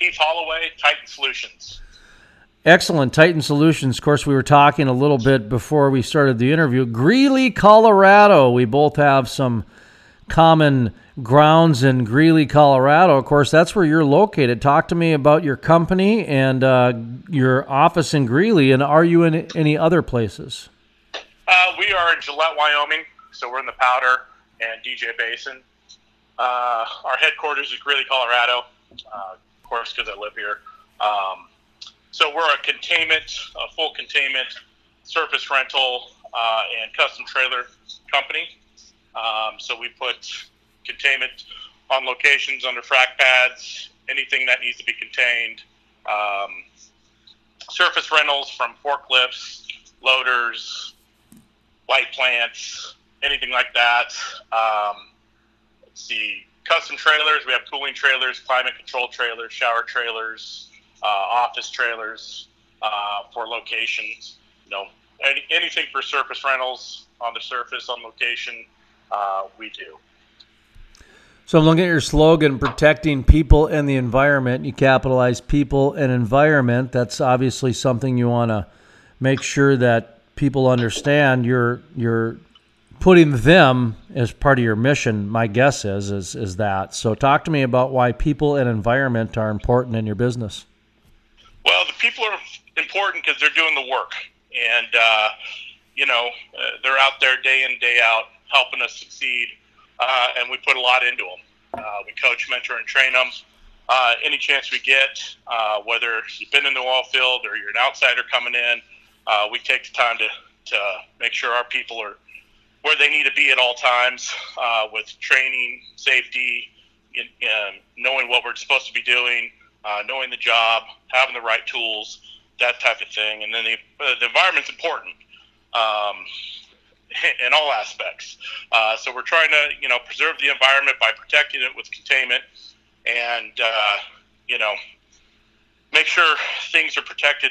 Heath Holloway, Titan Solutions. Excellent. Titan Solutions. Of course, we were talking a little bit before we started the interview. Greeley, Colorado. We both have some common grounds in Greeley, Colorado. Of course, that's where you're located. Talk to me about your company and uh, your office in Greeley, and are you in any other places? Uh, we are in Gillette, Wyoming, so we're in the Powder and DJ Basin. Uh, our headquarters is Greeley, Colorado, uh, course, because I live here. Um, so we're a containment, a full containment surface rental uh, and custom trailer company. Um, so we put containment on locations under frac pads, anything that needs to be contained. Um, surface rentals from forklifts, loaders, light plants, anything like that. Um, let's see, custom trailers. We have cooling trailers, climate control trailers, shower trailers, uh, office trailers uh, for locations. You know, any, anything for surface rentals on the surface on location, uh, we do. So I'm looking at your slogan, protecting people and the environment. You capitalize people and environment. That's obviously something you want to make sure that people understand. You're you're putting them as part of your mission. My guess is is is that. So talk to me about why people and environment are important in your business. Well, the people are important because they're doing the work, and uh, you know uh, they're out there day in day out helping us succeed uh, and we put a lot into them. Uh, we coach, mentor, and train them. Uh, any chance we get, uh, whether you've been in the oil field or you're an outsider coming in, we take the time to, to make sure our people are where they need to be at all times uh, with training, safety, in, in knowing what we're supposed to be doing, knowing the job, having the right tools, that type of thing. And then the, the environment's important. Um, in all aspects. Uh, so we're trying to, you know, preserve the environment by protecting it with containment, and uh, you know, make sure things are protected,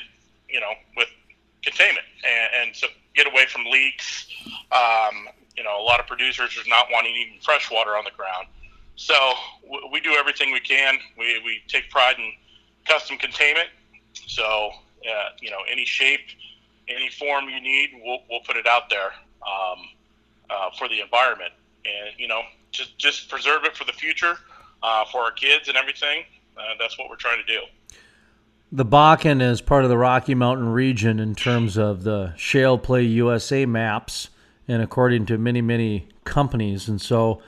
you know, with containment, and, and so get away from leaks. Um, you know, a lot of producers are not wanting even fresh water on the ground. So w- we do everything we can. We, we take pride in custom containment. So, uh, you know, any shape, any form you need, we'll, we'll put it out there um, uh, for the environment, and you know, just just preserve it for the future uh, for our kids and everything. Uh, that's what we're trying to do. The Bakken is part of the Rocky Mountain region in terms of the Shale Play USA maps, and according to many many companies, and so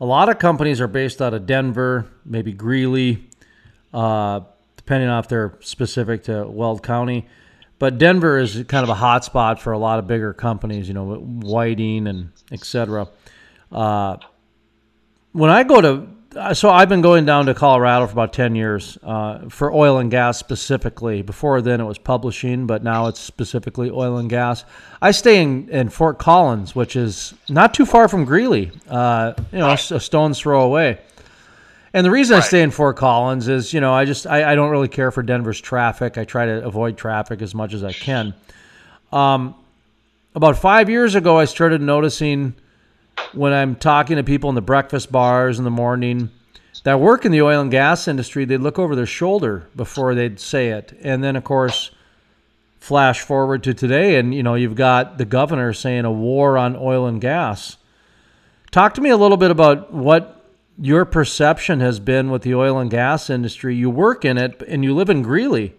a lot of companies are based out of Denver, maybe Greeley, uh, depending on if they're specific to Weld County. But Denver is kind of a hot spot for a lot of bigger companies, you know, Whiting and etc. Uh, when I go to, so I've been going down to Colorado for about 10 years uh, for oil and gas specifically. Before then it was publishing, but now it's specifically oil and gas. I stay in, in Fort Collins, which is not too far from Greeley, uh, you know, a stone's throw away. And the reason right. I stay in Fort Collins is, you know, I just I, I, don't really care for Denver's traffic. I try to avoid traffic as much as I can. Um, about five years ago, I started noticing when I'm talking to people in the breakfast bars in the morning that work in the oil and gas industry, they'd look over their shoulder before they'd say it. And then, of course, flash forward to today, and you know, you've got the governor saying a war on oil and gas. Talk to me a little bit about what your perception has been with the oil and gas industry. You work in it and you live in Greeley,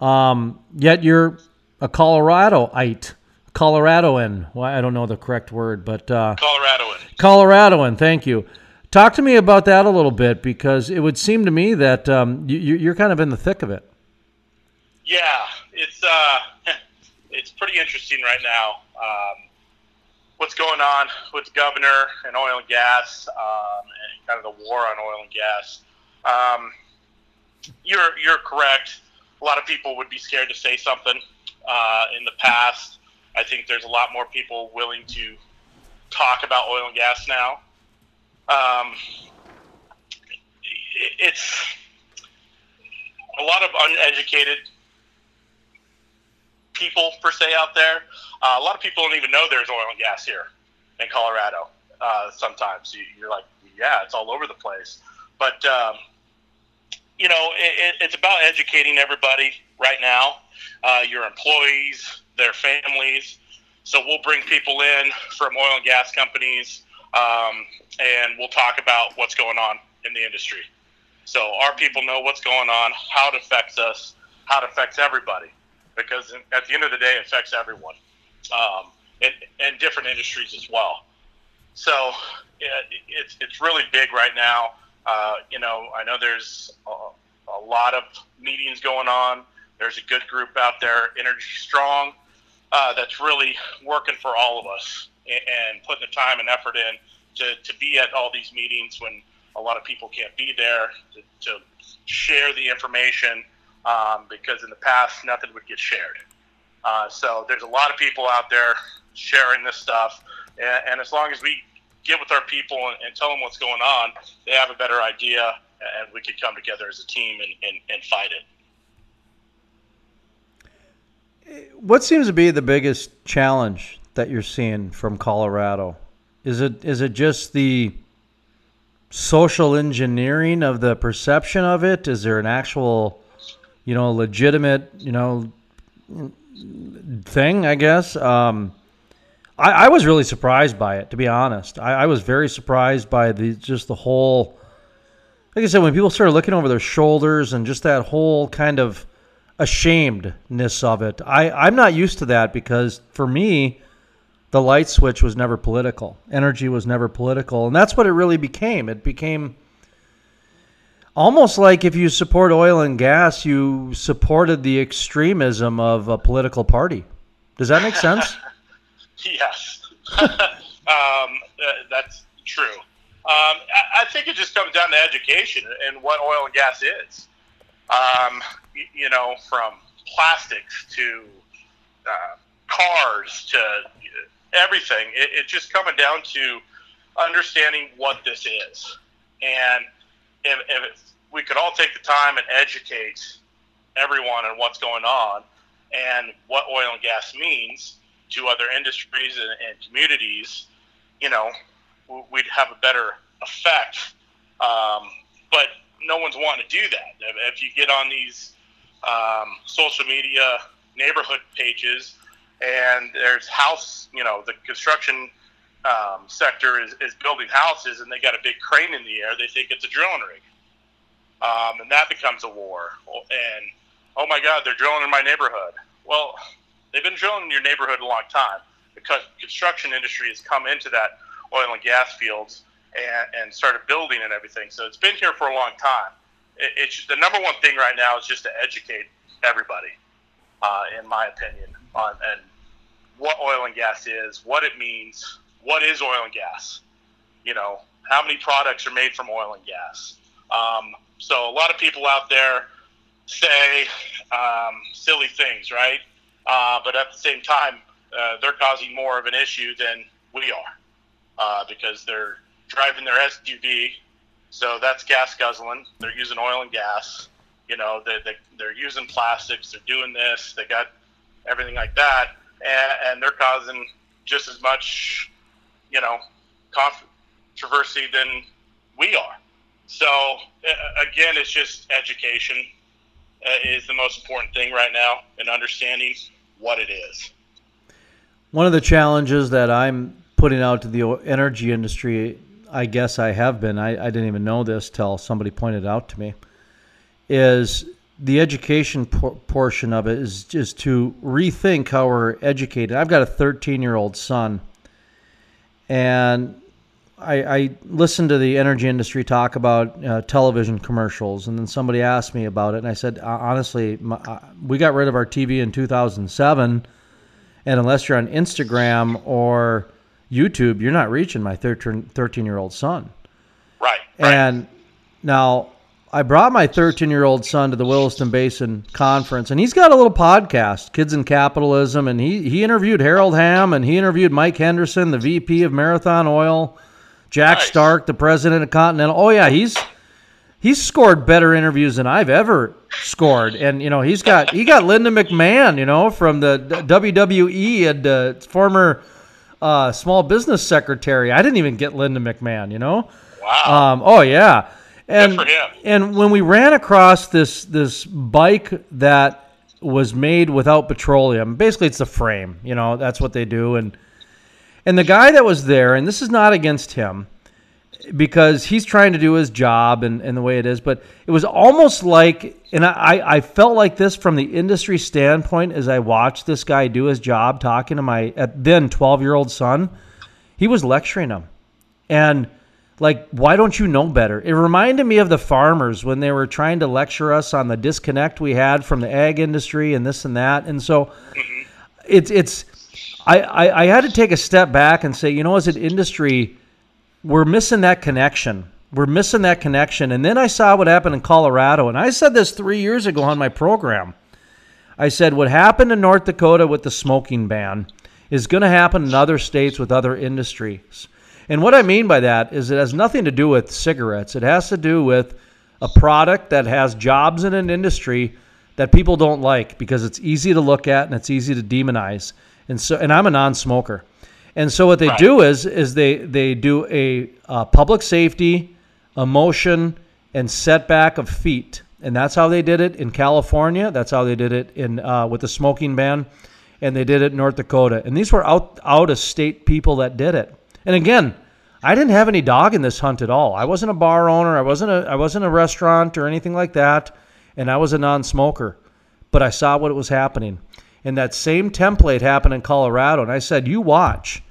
um, yet you're a Coloradoite, Coloradoan. Well, I don't know the correct word, but uh, Coloradoan. Coloradoan. Thank you. Talk to me about that a little bit because it would seem to me that um, you, are kind of in the thick of it. Yeah, it's uh, it's pretty interesting right now. Um, what's going on with the governor and oil and gas um, and kind of the war on oil and gas. Um, you're you're correct. A lot of people would be scared to say something. Uh, in the past, I think there's a lot more people willing to talk about oil and gas now. Um, it's a lot of uneducated people per se out there. Uh, a lot of people don't even know there's oil and gas here in Colorado. Uh, sometimes you, are like, yeah, it's all over the place. But um, you know, it, it's about educating everybody right now, uh, your employees, their families. So we'll bring people in from oil and gas companies, um, and we'll talk about what's going on in the industry. So our people know what's going on, how it affects us, how it affects everybody, because at the end of the day, it affects everyone, um, and, and different industries as well. So it's it's really big right now. Uh, you know, I know there's a, a, lot of meetings going on. There's a good group out there, Energy Strong, uh, that's really working for all of us and, and, putting the time and effort in to, to be at all these meetings when a lot of people can't be there to, to share the information um, because in the past nothing would get shared. Uh, so there's a lot of people out there sharing this stuff, and, and as long as we get with our people and, and, tell them what's going on, they have a better idea, and we could come together as a team and, and, and fight it. What seems to be the biggest challenge that you're seeing from Colorado? Is it is it just the social engineering of the perception of it? Is there an actual, you know, legitimate, you know, thing? I guess. Um, I, I, was really surprised by it, to be honest. I, I, was very surprised by the just the whole. Like I said, when people started looking over their shoulders and just that whole kind of ashamedness of it, I, I'm not used to that because for me, the light switch was never political. Energy was never political, and that's what it really became. It became almost like if you support oil and gas, you supported the extremism of a political party. Does that make sense? Yes, um, that's true. Um, I, think it just comes down to education and what oil and gas is. Um, you, know, from plastics to uh, cars to everything. It, it's just coming down to understanding what this is. And if, if we could all take the time and educate everyone on what's going on and what oil and gas means, to other industries and, and communities, you know, we'd have a better effect. Um, but no one's wanting to do that. If you get on these um, social media neighborhood pages and there's house, you know, the construction um, sector is, is building houses and they got a big crane in the air, they think it's a drilling rig. Um, and that becomes a war. And, oh my God, they're drilling in my neighborhood. Well, They've been drilling in your neighborhood a long time The construction industry has come into that oil and gas fields and, and started building and everything. So it's been here for a long time. It, it's the number one thing right now is just to educate everybody, uh, in my opinion, on and what oil and gas is, what it means, what is oil and gas. You know, how many products are made from oil and gas. Um, so a lot of people out there say um, silly things, right? Uh, but at the same time, uh, they're causing more of an issue than we are uh, because they're driving their SUV. So that's gas guzzling. They're using oil and gas. You know, they, they, they're using plastics. They're doing this. They got everything like that. And, and they're causing just as much, you know, controversy than we are. So, again, it's just education uh, is the most important thing right now and understanding what it is. One of the challenges that I'm putting out to the energy industry, I guess I have been, I, I didn't even know this till somebody pointed out to me, is the education por- portion of it is just to rethink how we're educated. I've got a 13 year old son, and I, I listened to the energy industry talk about uh, television commercials, and then somebody asked me about it, and I said, honestly, my, uh, we got rid of our TV in 2007, and unless you're on Instagram or YouTube, you're not reaching my 13 year old son. Right, right. And now I brought my 13 year old son to the Williston Basin Conference, and he's got a little podcast, Kids in Capitalism, and he, he interviewed Harold Hamm and he interviewed Mike Henderson, the VP of Marathon Oil Jack nice. Stark, the president of Continental. Oh yeah, he's he's scored better interviews than I've ever scored, and you know he's got he got Linda McMahon, you know, from the WWE and uh, former uh, small business secretary. I didn't even get Linda McMahon, you know. Wow. Um, oh yeah. And for him. and when we ran across this this bike that was made without petroleum, basically it's the frame. You know, that's what they do. And and the guy that was there, and this is not against him, because he's trying to do his job and, and the way it is, but it was almost like, and I, I felt like this from the industry standpoint as I watched this guy do his job, talking to my at then 12 year old son. He was lecturing him. And like, why don't you know better? It reminded me of the farmers when they were trying to lecture us on the disconnect we had from the ag industry and this and that. And so mm-hmm. it's, it's, I, I, I had to take a step back and say, you know, as an industry, we're missing that connection. We're missing that connection. And then I saw what happened in Colorado. And I said this three years ago on my program. I said, what happened in North Dakota with the smoking ban is going to happen in other states with other industries. And what I mean by that is it has nothing to do with cigarettes. It has to do with a product that has jobs in an industry that people don't like because it's easy to look at and it's easy to demonize. And so, and I'm a non-smoker. And so what they Right. do is is they they do a uh, public safety, emotion, and setback of feet, and that's how they did it in California. That's how they did it in uh, with the smoking ban, and they did it in North Dakota. And these were out out of state people that did it. And again, I didn't have any dog in this hunt at all. I wasn't a bar owner. I wasn't a I wasn't a restaurant or anything like that, and I was a non-smoker. But I saw what was happening. And that same template happened in Colorado. And I said, You watch.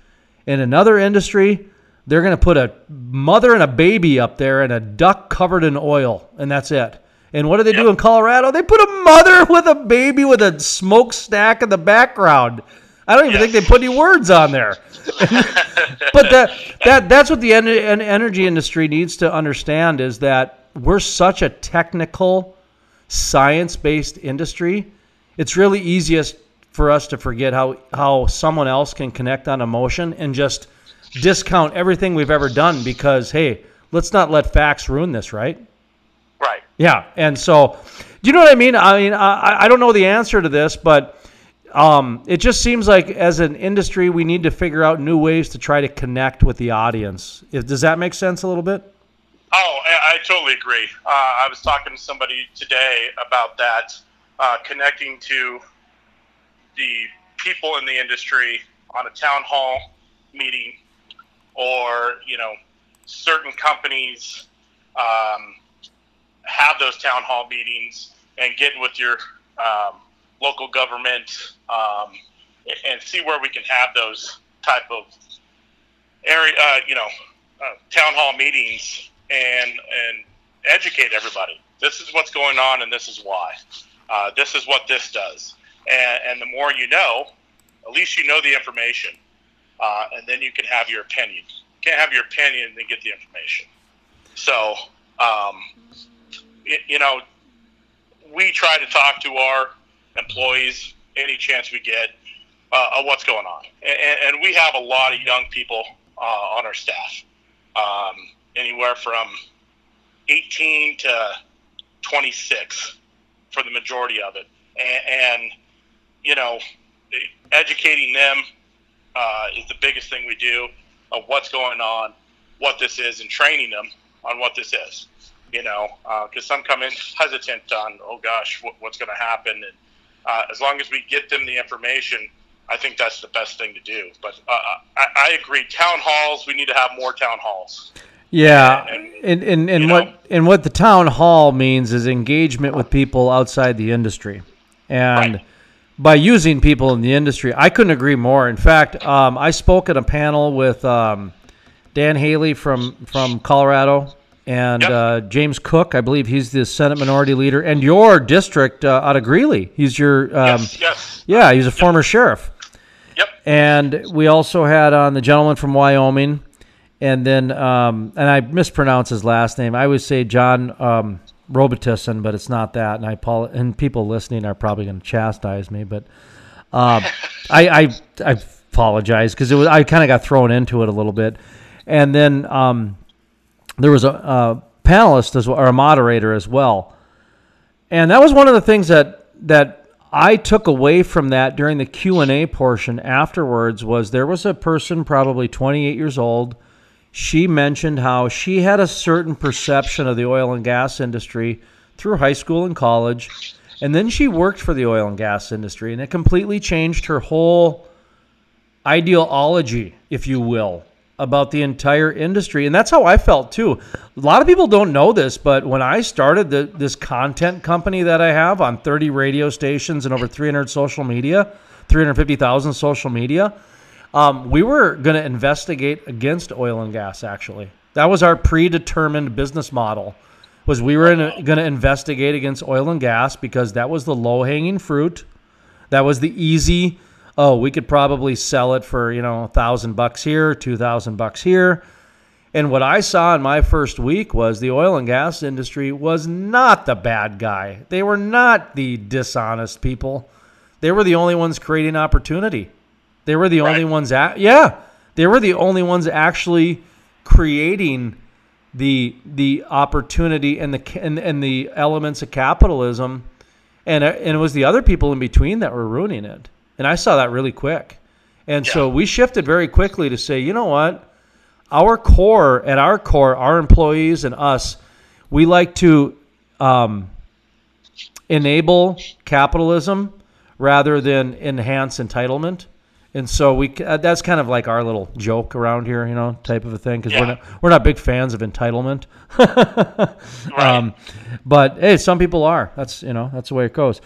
In another industry, they're going to put a mother and a baby up there and a duck covered in oil. And that's it. And what do they do in Colorado? They put a mother with a baby with a smokestack in the background. I don't even Yes. think they put any words on there. but that that that's what the en- energy industry needs to understand is that we're such a technical, science-based industry. It's really easiest for us to forget how how someone else can connect on emotion and just discount everything we've ever done because hey, let's not let facts ruin this, right? Right. Yeah, and so, do you know what I mean? I mean, I, I don't know the answer to this, but um, it just seems like as an industry, we need to figure out new ways to try to connect with the audience. If, does that make sense a little bit? Oh, I, I totally agree. Uh, I was talking to somebody today about that, uh, connecting to the people in the industry on a town hall meeting, or you know, certain companies um, have those town hall meetings and get with your um, local government um, and see where we can have those type of area, uh, you know, uh, town hall meetings and and educate everybody. This is what's going on, and this is why. Uh, this is what this does, and, and the more you know, at least you know the information, uh, and then you can have your opinion. You can't have your opinion and then get the information. So, um, it, you know, we try to talk to our employees any chance we get uh, of what's going on, and, and we have a lot of young people uh, on our staff, um, anywhere from 18 to 26 for the majority of it, and, and you know, educating them uh, is the biggest thing we do of what's going on, what this is, and training them on what this is. You know, because some come in hesitant on, oh gosh, what, what's going to happen. And uh, as long as we get them the information, I think that's the best thing to do. But uh, I, I agree. Town halls, we need to have more town halls. Yeah, And- and and, and what know. and what the town hall means is engagement with people outside the industry, and Right. by using people in the industry, I couldn't agree more. In fact, um, I spoke at a panel with um, Dan Haley from from Colorado and Yep. uh, James Cooke. I believe he's the Senate Minority Leader, and your district uh, out of Greeley. He's your um, yes, yes. yeah, he's a former sheriff. Yep. And we also had on the gentleman from Wyoming, and then um, and I mispronounce his last name. I would say John um, Robitussin, but it's not that. And I apo- and people listening are probably going to chastise me, but um, I, I I apologize because it was I kind of got thrown into it a little bit, and then um, there was a, a panelist as well, or a moderator as well, and that was one of the things that that I took away from that during the Q and A portion afterwards was there was a person probably 28 years old. She mentioned how she had a certain perception of the oil and gas industry through high school and college. And then she worked for the oil and gas industry, and it completely changed her whole ideology, if you will, about the entire industry. And that's how I felt too. A lot of people don't know this, but when I started the, this content company that I have on 30 radio stations and over 300 social media, 350,000 social media, um, we were going to investigate against oil and gas. Actually, that was our predetermined business model. Was we were going to investigate against oil and gas because that was the low hanging fruit. That was the easy. Oh, we could probably sell it for you know a thousand bucks here, two thousand bucks here. And what I saw in my first week was the oil and gas industry was not the bad guy. They were not the dishonest people. They were the only ones creating opportunity. They were the right. only ones at yeah. They were the only ones actually creating the the opportunity and the and, and the elements of capitalism, and and it was the other people in between that were ruining it. And I saw that really quick, and yeah. so we shifted very quickly to say, you know what, our core at our core, our employees and us, we like to um, enable capitalism rather than enhance entitlement. And so we uh, that's kind of like our little joke around here, you know, type of a thing because yeah. we're not we're not big fans of entitlement. right. um, but hey, some people are. That's you know that's the way it goes.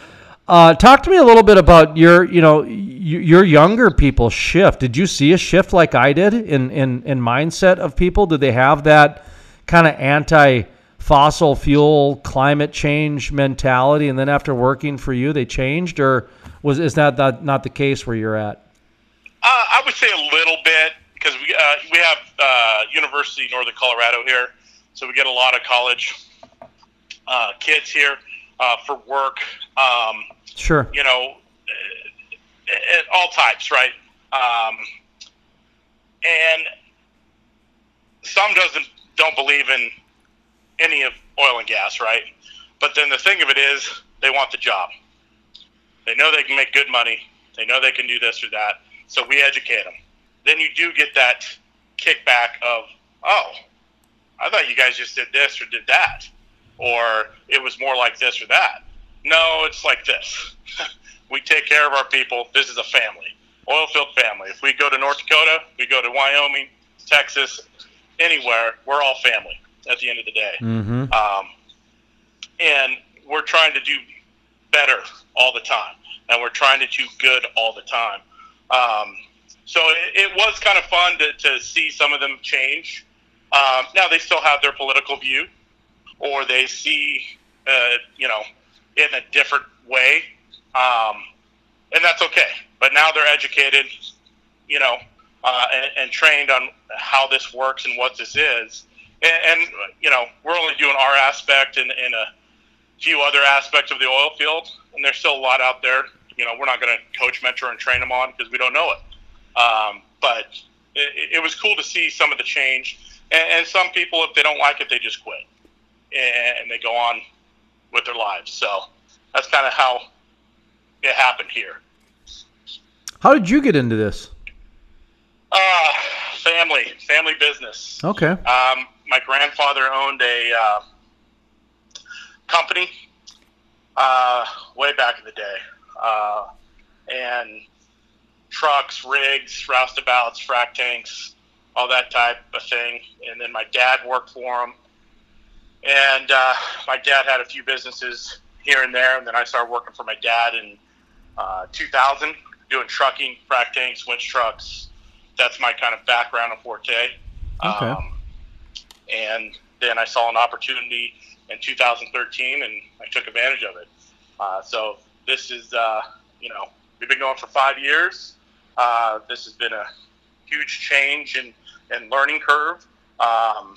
Uh, talk to me a little bit about your you know your younger people shift. Did you see a shift like I did in in in mindset of people? Did they have that kind of anti fossil fuel climate change mentality, and then after working for you, they changed, or was is that not, not the case where you're at? Uh, I would say a little bit because we uh, we have uh, University of Northern Colorado here, so we get a lot of college uh, kids here uh, for work. Um, sure. You know, all types, right? Um, and some doesn't don't believe in any of oil and gas, right? But then the thing of it is, they want the job. They know they can make good money. They know they can do this or that. So we educate them. Then you do get that kickback of, oh, I thought you guys just did this or did that, or it was more like this or that. No, it's like this. we take care of our people. This is a family, oil field family. If we go to North Dakota, we go to Wyoming, Texas, anywhere, we're all family at the end of the day. Mm-hmm. Um, and we're trying to do better all the time, and we're trying to do good all the time. Um, so it, it, was kind of fun to, to see some of them change. Um, now they still have their political view, or they see, uh, you know, in a different way, um, and that's okay. But now they're educated, you know, uh, and, and, trained on how this works and what this is. And, and you know, we're only doing our aspect and, and a few other aspects of the oil field, and there's still a lot out there you know, we're not going to coach, mentor, and train them on because we don't know it. Um, but it, it, was cool to see some of the change. And, and, some people, if they don't like it, they just quit and, they go on with their lives. So that's kind of how it happened here. How did you get into this? Uh, family, family business. Okay. Um, my grandfather owned a uh, company uh, way back in the day uh, and trucks, rigs, roustabouts, frac tanks, all that type of thing. And then my dad worked for him. And uh, my dad had a few businesses here and there. And then I started working for my dad in uh, 2000, doing trucking, frac tanks, winch trucks. That's my kind of background and forte. Okay. Um, and then I saw an opportunity in 2013 and I took advantage of it. Uh, so this is, uh, you know, we've been going for five years. Uh, this has been a huge change and and learning curve, um,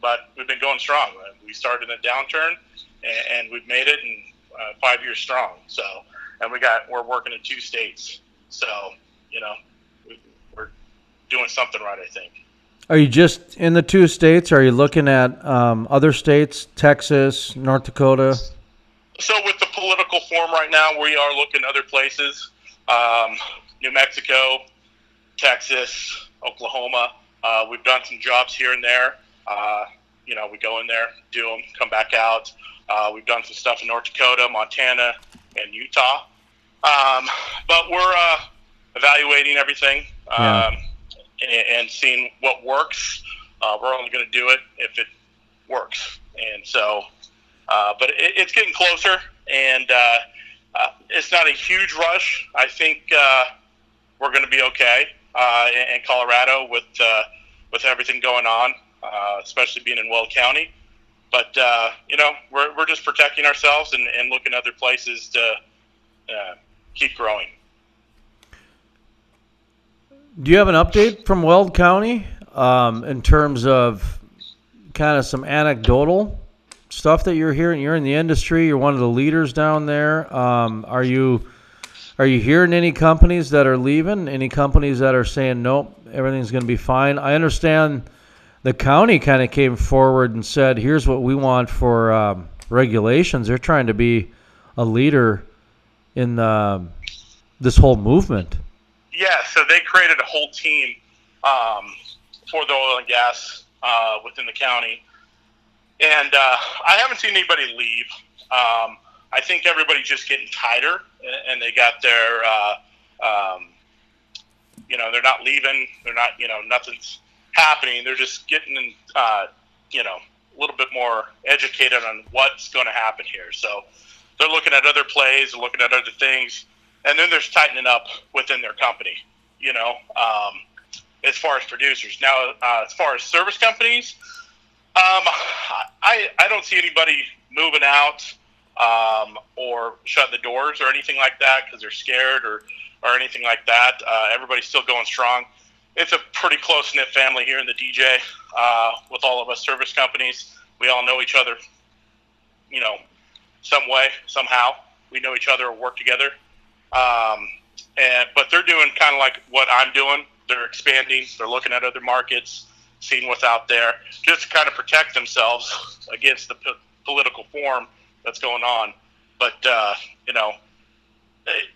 but we've been going strong. We started in a downturn, and, and we've made it in uh, five years strong. So, and we got we're working in two states. So, you know, we, we're doing something right. I think. Are you just in the two states? Are you looking at um, other states, Texas, North Dakota? So with the political form right now, we are looking other places, um, New Mexico, Texas, Oklahoma, Uh, we've done some jobs here and there. Uh, you know, we go in there, do them, come back out. Uh, we've done some stuff in North Dakota, Montana, and Utah. Um, but we're uh, evaluating everything Yeah. um, and, and seeing what works. Uh, we're only going to do it if it works. And so, uh, but it, it's getting closer, and uh, uh, it's not a huge rush. I think uh, we're going to be okay uh, in, in Colorado with with everything going on, especially being in Weld County. But you know, we're, we're just protecting ourselves and, and looking other places to keep growing. Do you have an update from Weld County um, in terms of kind of some anecdotal stuff that you're hearing? You're in the industry. You're one of the leaders down there. Um, are you are you hearing any companies that are leaving? Any companies that are saying nope, everything's going to be fine? I understand the county kind of came forward and said, "Here's what we want for um, regulations." They're trying to be a leader in the, this whole movement. Yeah, so they created a whole team um, for the oil and gas uh, within the county, and uh, I haven't seen anybody leave. Um, I think everybody's just getting tighter, and- they got their, uh, um, you know, they're not leaving. They're not, you know, nothing's happening. They're just getting, uh, you know, a little bit more educated on what's going to happen here. So they're looking at other plays, looking at other things, and then there's tightening up within their company. You know, um, as far as producers. Now, uh, as far as service companies, um, I I don't see anybody moving out um, or shutting the doors or anything like that because they're scared or or anything like that. Uh, everybody's still going strong. It's a pretty close knit family here in the DJ uh, with all of us service companies. We all know each other, you know, some way, somehow. We know each other or work together. Um, and but they're doing kind of like what I'm doing. They're expanding. They're looking at other markets, seeing what's out there, just to kind of protect themselves against the po- political form that's going on. But uh, you know, they-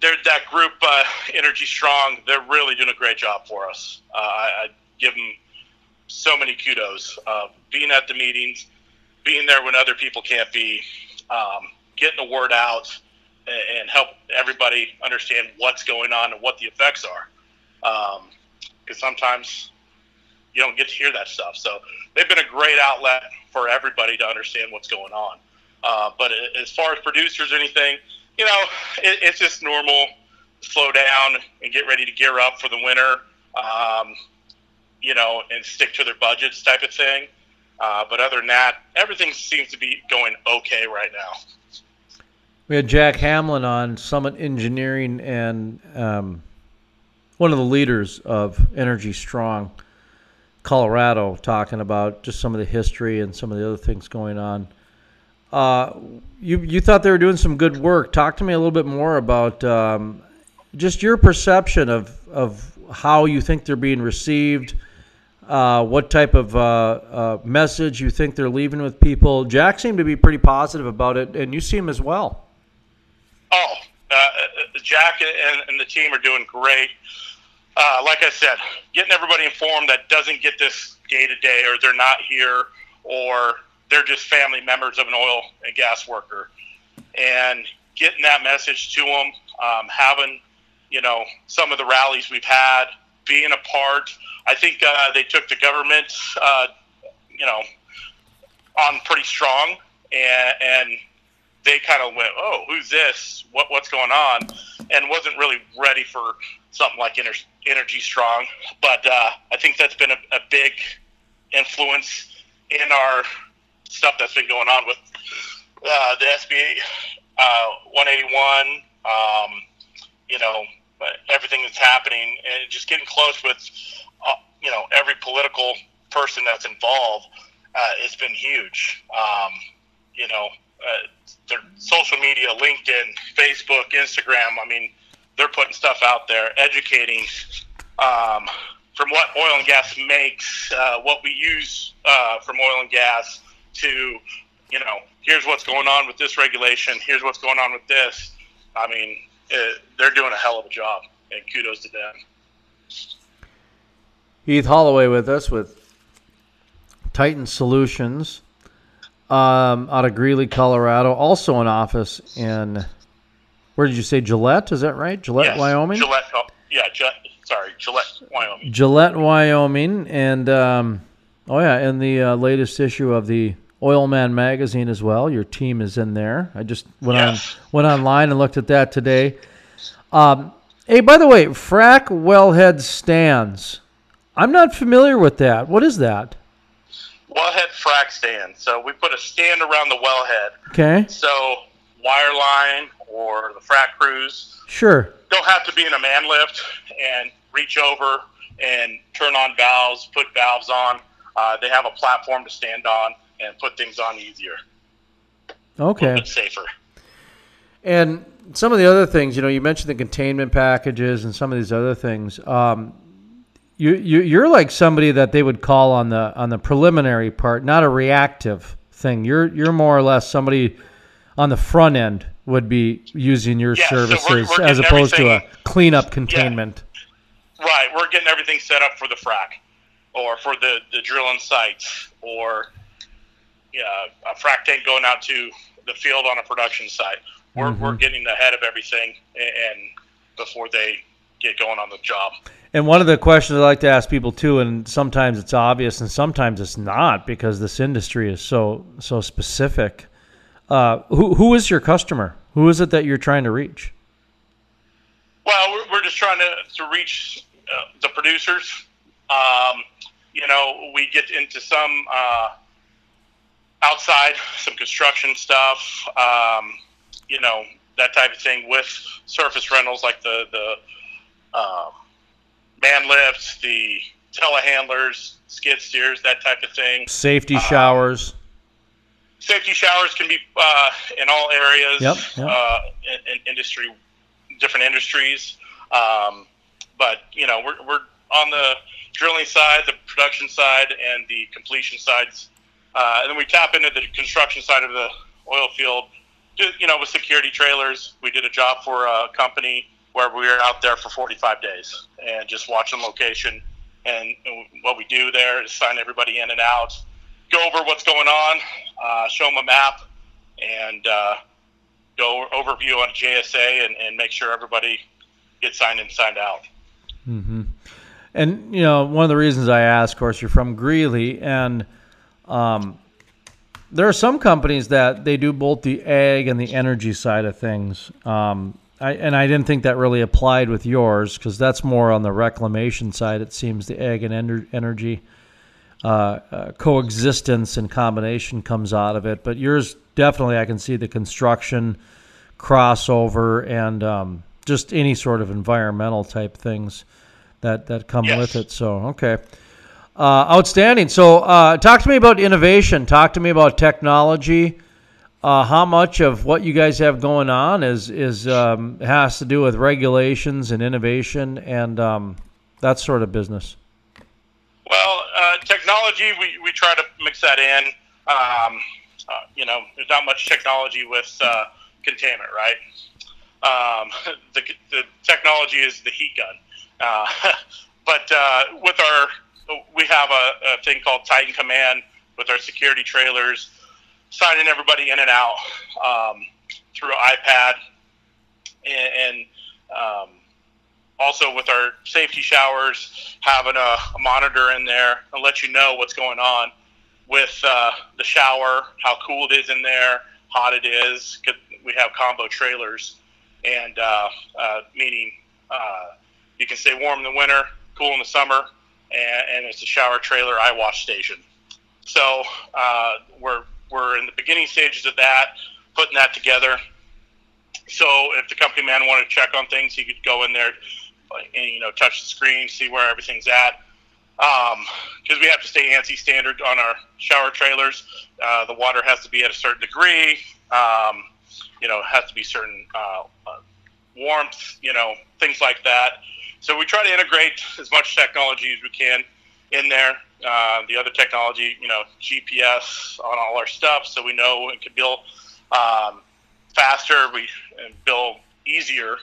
they're that group, uh, Energy Strong. They're really doing a great job for us. Uh, I, I give them so many kudos. Uh, being at the meetings, being there when other people can't be, um, getting the word out, and, and help everybody understand what's going on and what the effects are. Because sometimes you don't get to hear that stuff. So they've been a great outlet for everybody to understand what's going on. Uh, but as far as producers or anything, you know, it, it's just normal. Slow down and get ready to gear up for the winter. Um, you know, and stick to their budgets type of thing. Uh, but other than that, everything seems to be going okay right now. We had Jack Hamlin on Summit Engineering and um, one of the leaders of Energy Strong, Colorado, talking about just some of the history and some of the other things going on. Uh, you you thought they were doing some good work. Talk to me a little bit more about um, just your perception of of how you think they're being received. Uh, what type of uh, uh, message you think they're leaving with people? Jack seemed to be pretty positive about it, and you seem as well. Oh, uh, Jack and, and the team are doing great. Uh, like I said, getting everybody informed that doesn't get this day to day, or they're not here, or they're just family members of an oil and gas worker, and getting that message to them, um, having you know some of the rallies we've had, being a part. I think uh, they took the government, uh, you know, on pretty strong, and, and they kind of went, "Oh, who's this? What what's going on?" and wasn't really ready for something like Ener- Energy Strong. But uh, I think that's been a, a big influence in our stuff that's been going on with uh, the SB uh, 181. Um, you know, everything that's happening, and just getting close with, uh, you know, every political person that's involved. Uh, it's been huge. Um, you know, uh, their social media, LinkedIn, Facebook, Instagram. I mean, they're putting stuff out there, educating um, from what oil and gas makes, uh, what we use uh, from oil and gas to, you know, here's what's going on with this regulation. Here's what's going on with this. I mean, uh, they're doing a hell of a job, and kudos to them. Heath Holloway with us with Titan Solutions um, out of Greeley, Colorado. Also an office in, where did you say, Gillette? Is that right? Gillette, Yes, Wyoming? Gillette, oh, yeah, Gillette, sorry, Gillette, Wyoming. Gillette, Wyoming, and um, oh yeah, in the uh, latest issue of the Oilman magazine as well. Your team is in there. I just went Yes. on went online and looked at that today. Um, hey, by the way, frac wellhead stands. I'm not familiar with that. What is that? Wellhead frac stand. So we put a stand around the wellhead. Okay, So wireline or the frac crews sure. don't have to be in a man lift and reach over and turn on valves, put valves on. Uh, they have a platform to stand on and put things on easier, Okay. safer. And some of the other things, you know, you mentioned the containment packages and some of these other things. Um, you, you you're like somebody that they would call on the on the preliminary part, not a reactive thing. You're you're more or less somebody on the front end would be using your Yeah, so we're- services we're as opposed to a cleanup containment. Right, we're getting everything set up for the frac, or for the the drilling sites, or yeah, a frac tank going out to the field on a production site. We're mm-hmm. we're getting ahead of everything and before they get going on the job. And one of the questions I like to ask people too, and sometimes it's obvious and sometimes it's not because this industry is so so specific. Uh, who who is your customer? Who is it that you're trying to reach? Well, we're, we're just trying to, to reach uh, the producers. Um, you know, we get into some uh, outside, some construction stuff, um, you know, that type of thing with surface rentals like the, the um, man lifts, the telehandlers, skid steers, that type of thing. Safety showers. Safety showers can be uh, in all areas, Yep, yep. Uh, in, in industry, different industries. Um, but you know, we're, we're on the drilling side, the production side, and the completion sides, uh, and then we tap into the construction side of the oil field. You know, with security trailers, we did a job for a company where we were out there for 45 days and just watching location. And what we do there is sign everybody in and out, go over what's going on, uh, show them a map, and uh, go overview on JSA and, and make sure everybody gets signed in, signed out. And you know, one of the reasons I ask, of course, you're from Greeley, and um, there are some companies that they do both the ag and the energy side of things. Um, I, and I didn't think that really applied with yours because that's more on the reclamation side. It seems the ag and ener- energy uh, uh, coexistence and combination comes out of it. But yours definitely, I can see the construction crossover and um, just any sort of environmental type things that that come Yes. with it. So okay, uh, outstanding. So uh, talk to me about innovation. Talk to me about technology. Uh, how much of what you guys have going on is is um, has to do with regulations and innovation and um, that sort of business? Technology, we, we try to mix that in. Um, uh, you know, there's not much technology with uh, containment, right? Um, the, the technology is the heat gun. Uh, but uh, with our, we have a, a thing called Titan Command with our security trailers, signing everybody in and out um, through iPad and, and um, also with our safety showers, having a, a monitor in there and let you know what's going on with uh, the shower, how cool it is in there, hot it is. we have combo trailers, and uh, uh, meaning uh, you can stay warm in the winter, cool in the summer, and, and it's a shower trailer eye wash station. So uh, we're we're in the beginning stages of that, putting that together. So if the company man wanted to check on things, he could go in there and you know touch the screen, see where everything's at. Because we have to stay ANSI standard on our shower trailers. Uh, the water has to be at a certain degree. Um, you know, has to be certain uh, uh, warmth. You know, things like that. So we try to integrate as much technology as we can in there. Uh, the other technology, you know, GPS on all our stuff, so we know and can bill um, faster. We and bill easier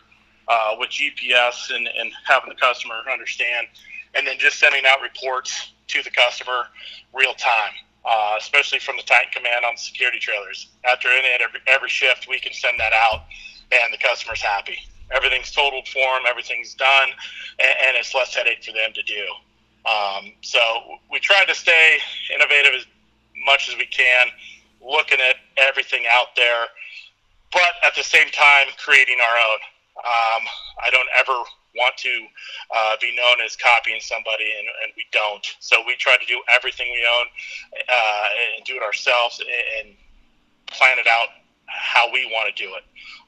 uh, with GPS and, and having the customer understand and then just sending out reports to the customer real time. Uh, especially from the Titan Command on security trailers. After any every, every shift, we can send that out, and the customer's happy. Everything's totaled for them, everything's done, and, and it's less headache for them to do. Um, so we try to stay innovative as much as we can, looking at everything out there, but at the same time creating our own. Um, I don't ever want to uh, be known as copying somebody, and, and, we don't. So we try to do everything we own uh, and do it ourselves and plan it out how we want to do it.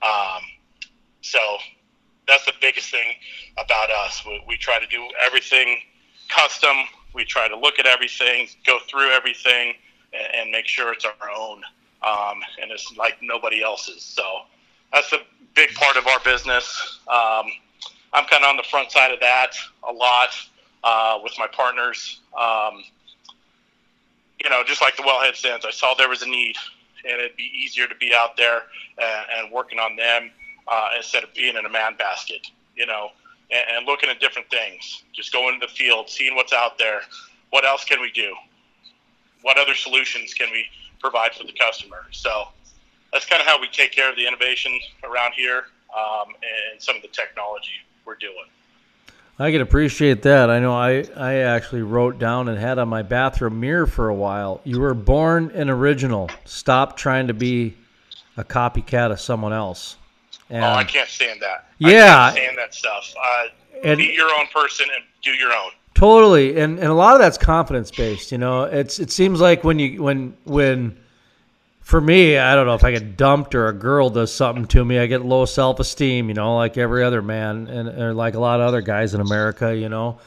Um, so that's the biggest thing about us. We, we try to do everything custom. We try to look at everything, go through everything, and, and make sure it's our own. Um, and it's like nobody else's. So that's a big part of our business. Um, I'm kind of on the front side of that a lot uh, with my partners. Um, you know, just like the wellhead stands, I saw there was a need, and it'd be easier to be out there and, and working on them uh, instead of being in a man basket. You know, and, and looking at different things. Just going to the field, seeing what's out there. What else can we do? What other solutions can we provide for the customer? So that's kind of how we take care of the innovation around here um, and some of the technology we're doing. I can appreciate that. I know I, I actually wrote down and had on my bathroom mirror for a while. You were born an original. Stop trying to be a copycat of someone else. And, oh, I can't stand that. Yeah, I can't stand that stuff. Uh, and, be your own person and do your own. Totally, and and a lot of that's confidence based. You know, it's it seems like when you when when for me, I don't know if I get dumped or a girl does something to me, I get low self esteem, you know, like every other man and, and, like a lot of other guys in America, you know.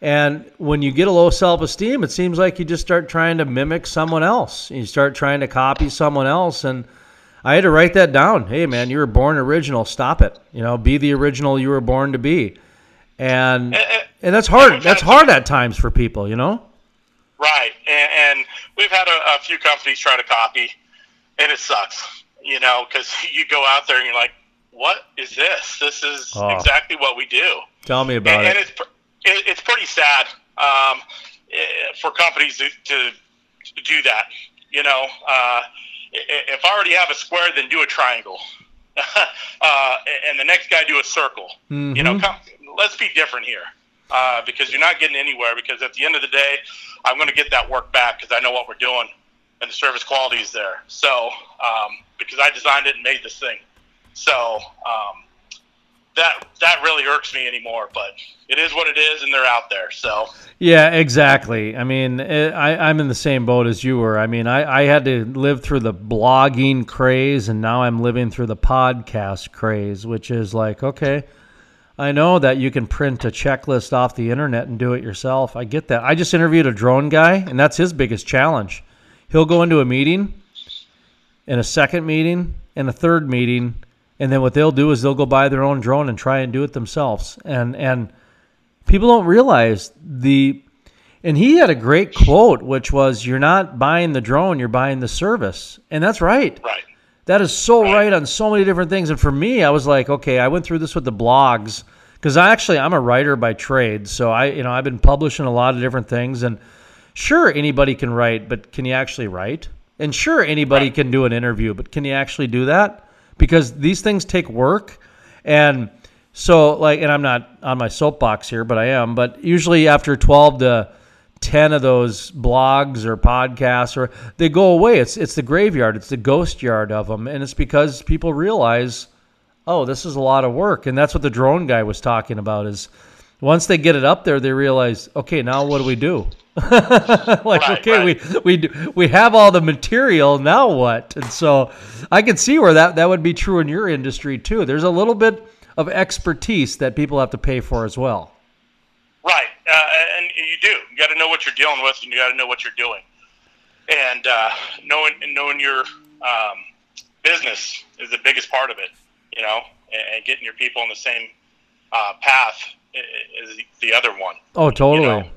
And when you get a low self esteem, it seems like you just start trying to mimic someone else. You start trying to copy someone else. And I had to write that down. Hey, man, you were born original. Stop it. You know, be the original you were born to be. And and that's hard. That's hard at times for people, you know. Right, and, and we've had a, a few companies try to copy and it sucks, you know, because you go out there and you're like, what is this? This is oh. exactly what we do. Tell me about and, it. And it's it, it's pretty sad um, eh, for companies to, to, do that. You know, uh, if I already have a square, then do a triangle, uh, and the next guy do a circle. Mm-hmm. You know, come, let's be different here. Uh, because you're not getting anywhere. Because at the end of the day, I'm going to get that work back because I know what we're doing and the service quality is there. So um, because I designed it and made this thing, so um, that that really irks me anymore. But it is what it is, and they're out there. So yeah, exactly. I mean, it, I, I'm in the same boat as you were. I mean, I, I had to live through the blogging craze, and now I'm living through the podcast craze, which is like okay. I know that you can print a checklist off the internet and do it yourself. I get that. I just interviewed a drone guy, and that's his biggest challenge he'll go into a meeting and a second meeting and a third meeting and then what they'll do is they'll go buy their own drone and try and do it themselves. And and people don't realize the and he had a great quote which was you're not buying the drone you're buying the service. And that's right. Right. That is so right, right on so many different things. And for me i was like okay i went through this with the blogs because i actually i'm a writer by trade. So i you know i've been publishing a lot of different things. And sure anybody can write, but can you actually write? And sure anybody right. can do an interview, but can you actually do that? Because these things take work and so like and I'm not on my soapbox here, but I am, but usually after 12 to 10 of those blogs or podcasts or they go away. It's it's the graveyard, it's the ghost yard of them and it's because people realize oh, this is a lot of work and that's what the drone guy was talking about is once they get it up there, they realize, okay, now what do we do? like, right, okay, right. we we we have all the material. Now what? And so, I can see where that that would be true in your industry too. There's a little bit of expertise that people have to pay for as well. Right, uh, and you do. You got to know what you're dealing with, and you got to know what you're doing, and uh, knowing knowing your um, business is the biggest part of it. You know, and, and getting your people on the same uh, path is the other one. Oh, totally. You know?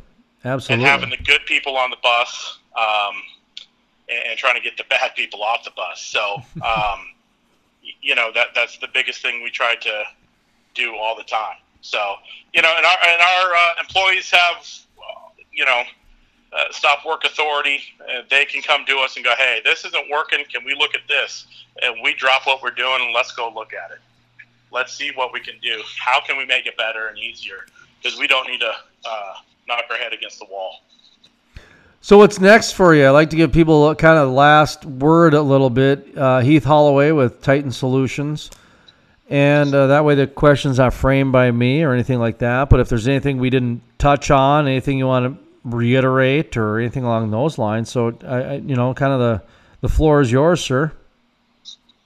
Absolutely. And having the good people on the bus um, and, and, trying to get the bad people off the bus. So, um, you know, that that's the biggest thing we try to do all the time. So you know, and our and our uh, employees have you know uh, stop work authority. Uh, they can come to us and go, hey, this isn't working. Can we look at this? And we drop what we're doing and let's go look at it. Let's see what we can do. How can we make it better and easier? Because we don't need to uh, knock our head against the wall. So what's next for you? I'd like to give people a kind of last word a little bit. Uh, Heath Holloway with Titan Solutions. And uh, that way the question's not framed by me or anything like that. But if there's anything we didn't touch on, anything you want to reiterate or anything along those lines. So, I, I, you know, kind of the the floor is yours, sir.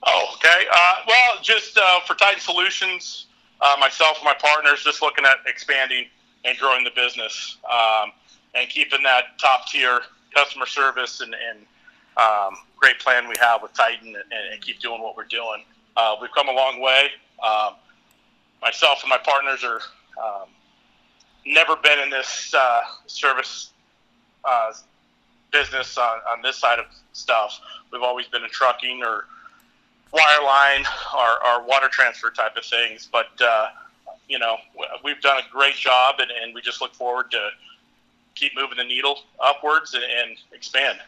Oh, okay. Uh, well, just uh, for Titan Solutions, uh, myself and my partners just looking at expanding and growing the business um, and keeping that top tier customer service and, and um, great plan we have with Titan and, and keep doing what we're doing. Uh, we've come a long way. Um, myself and my partners are um, never been in this uh, service uh, business on, on this side of stuff. We've always been in trucking or wireline or, or water transfer type of things. But, uh, you know, we've done a great job and, and we just look forward to keep moving the needle upwards and, and expand.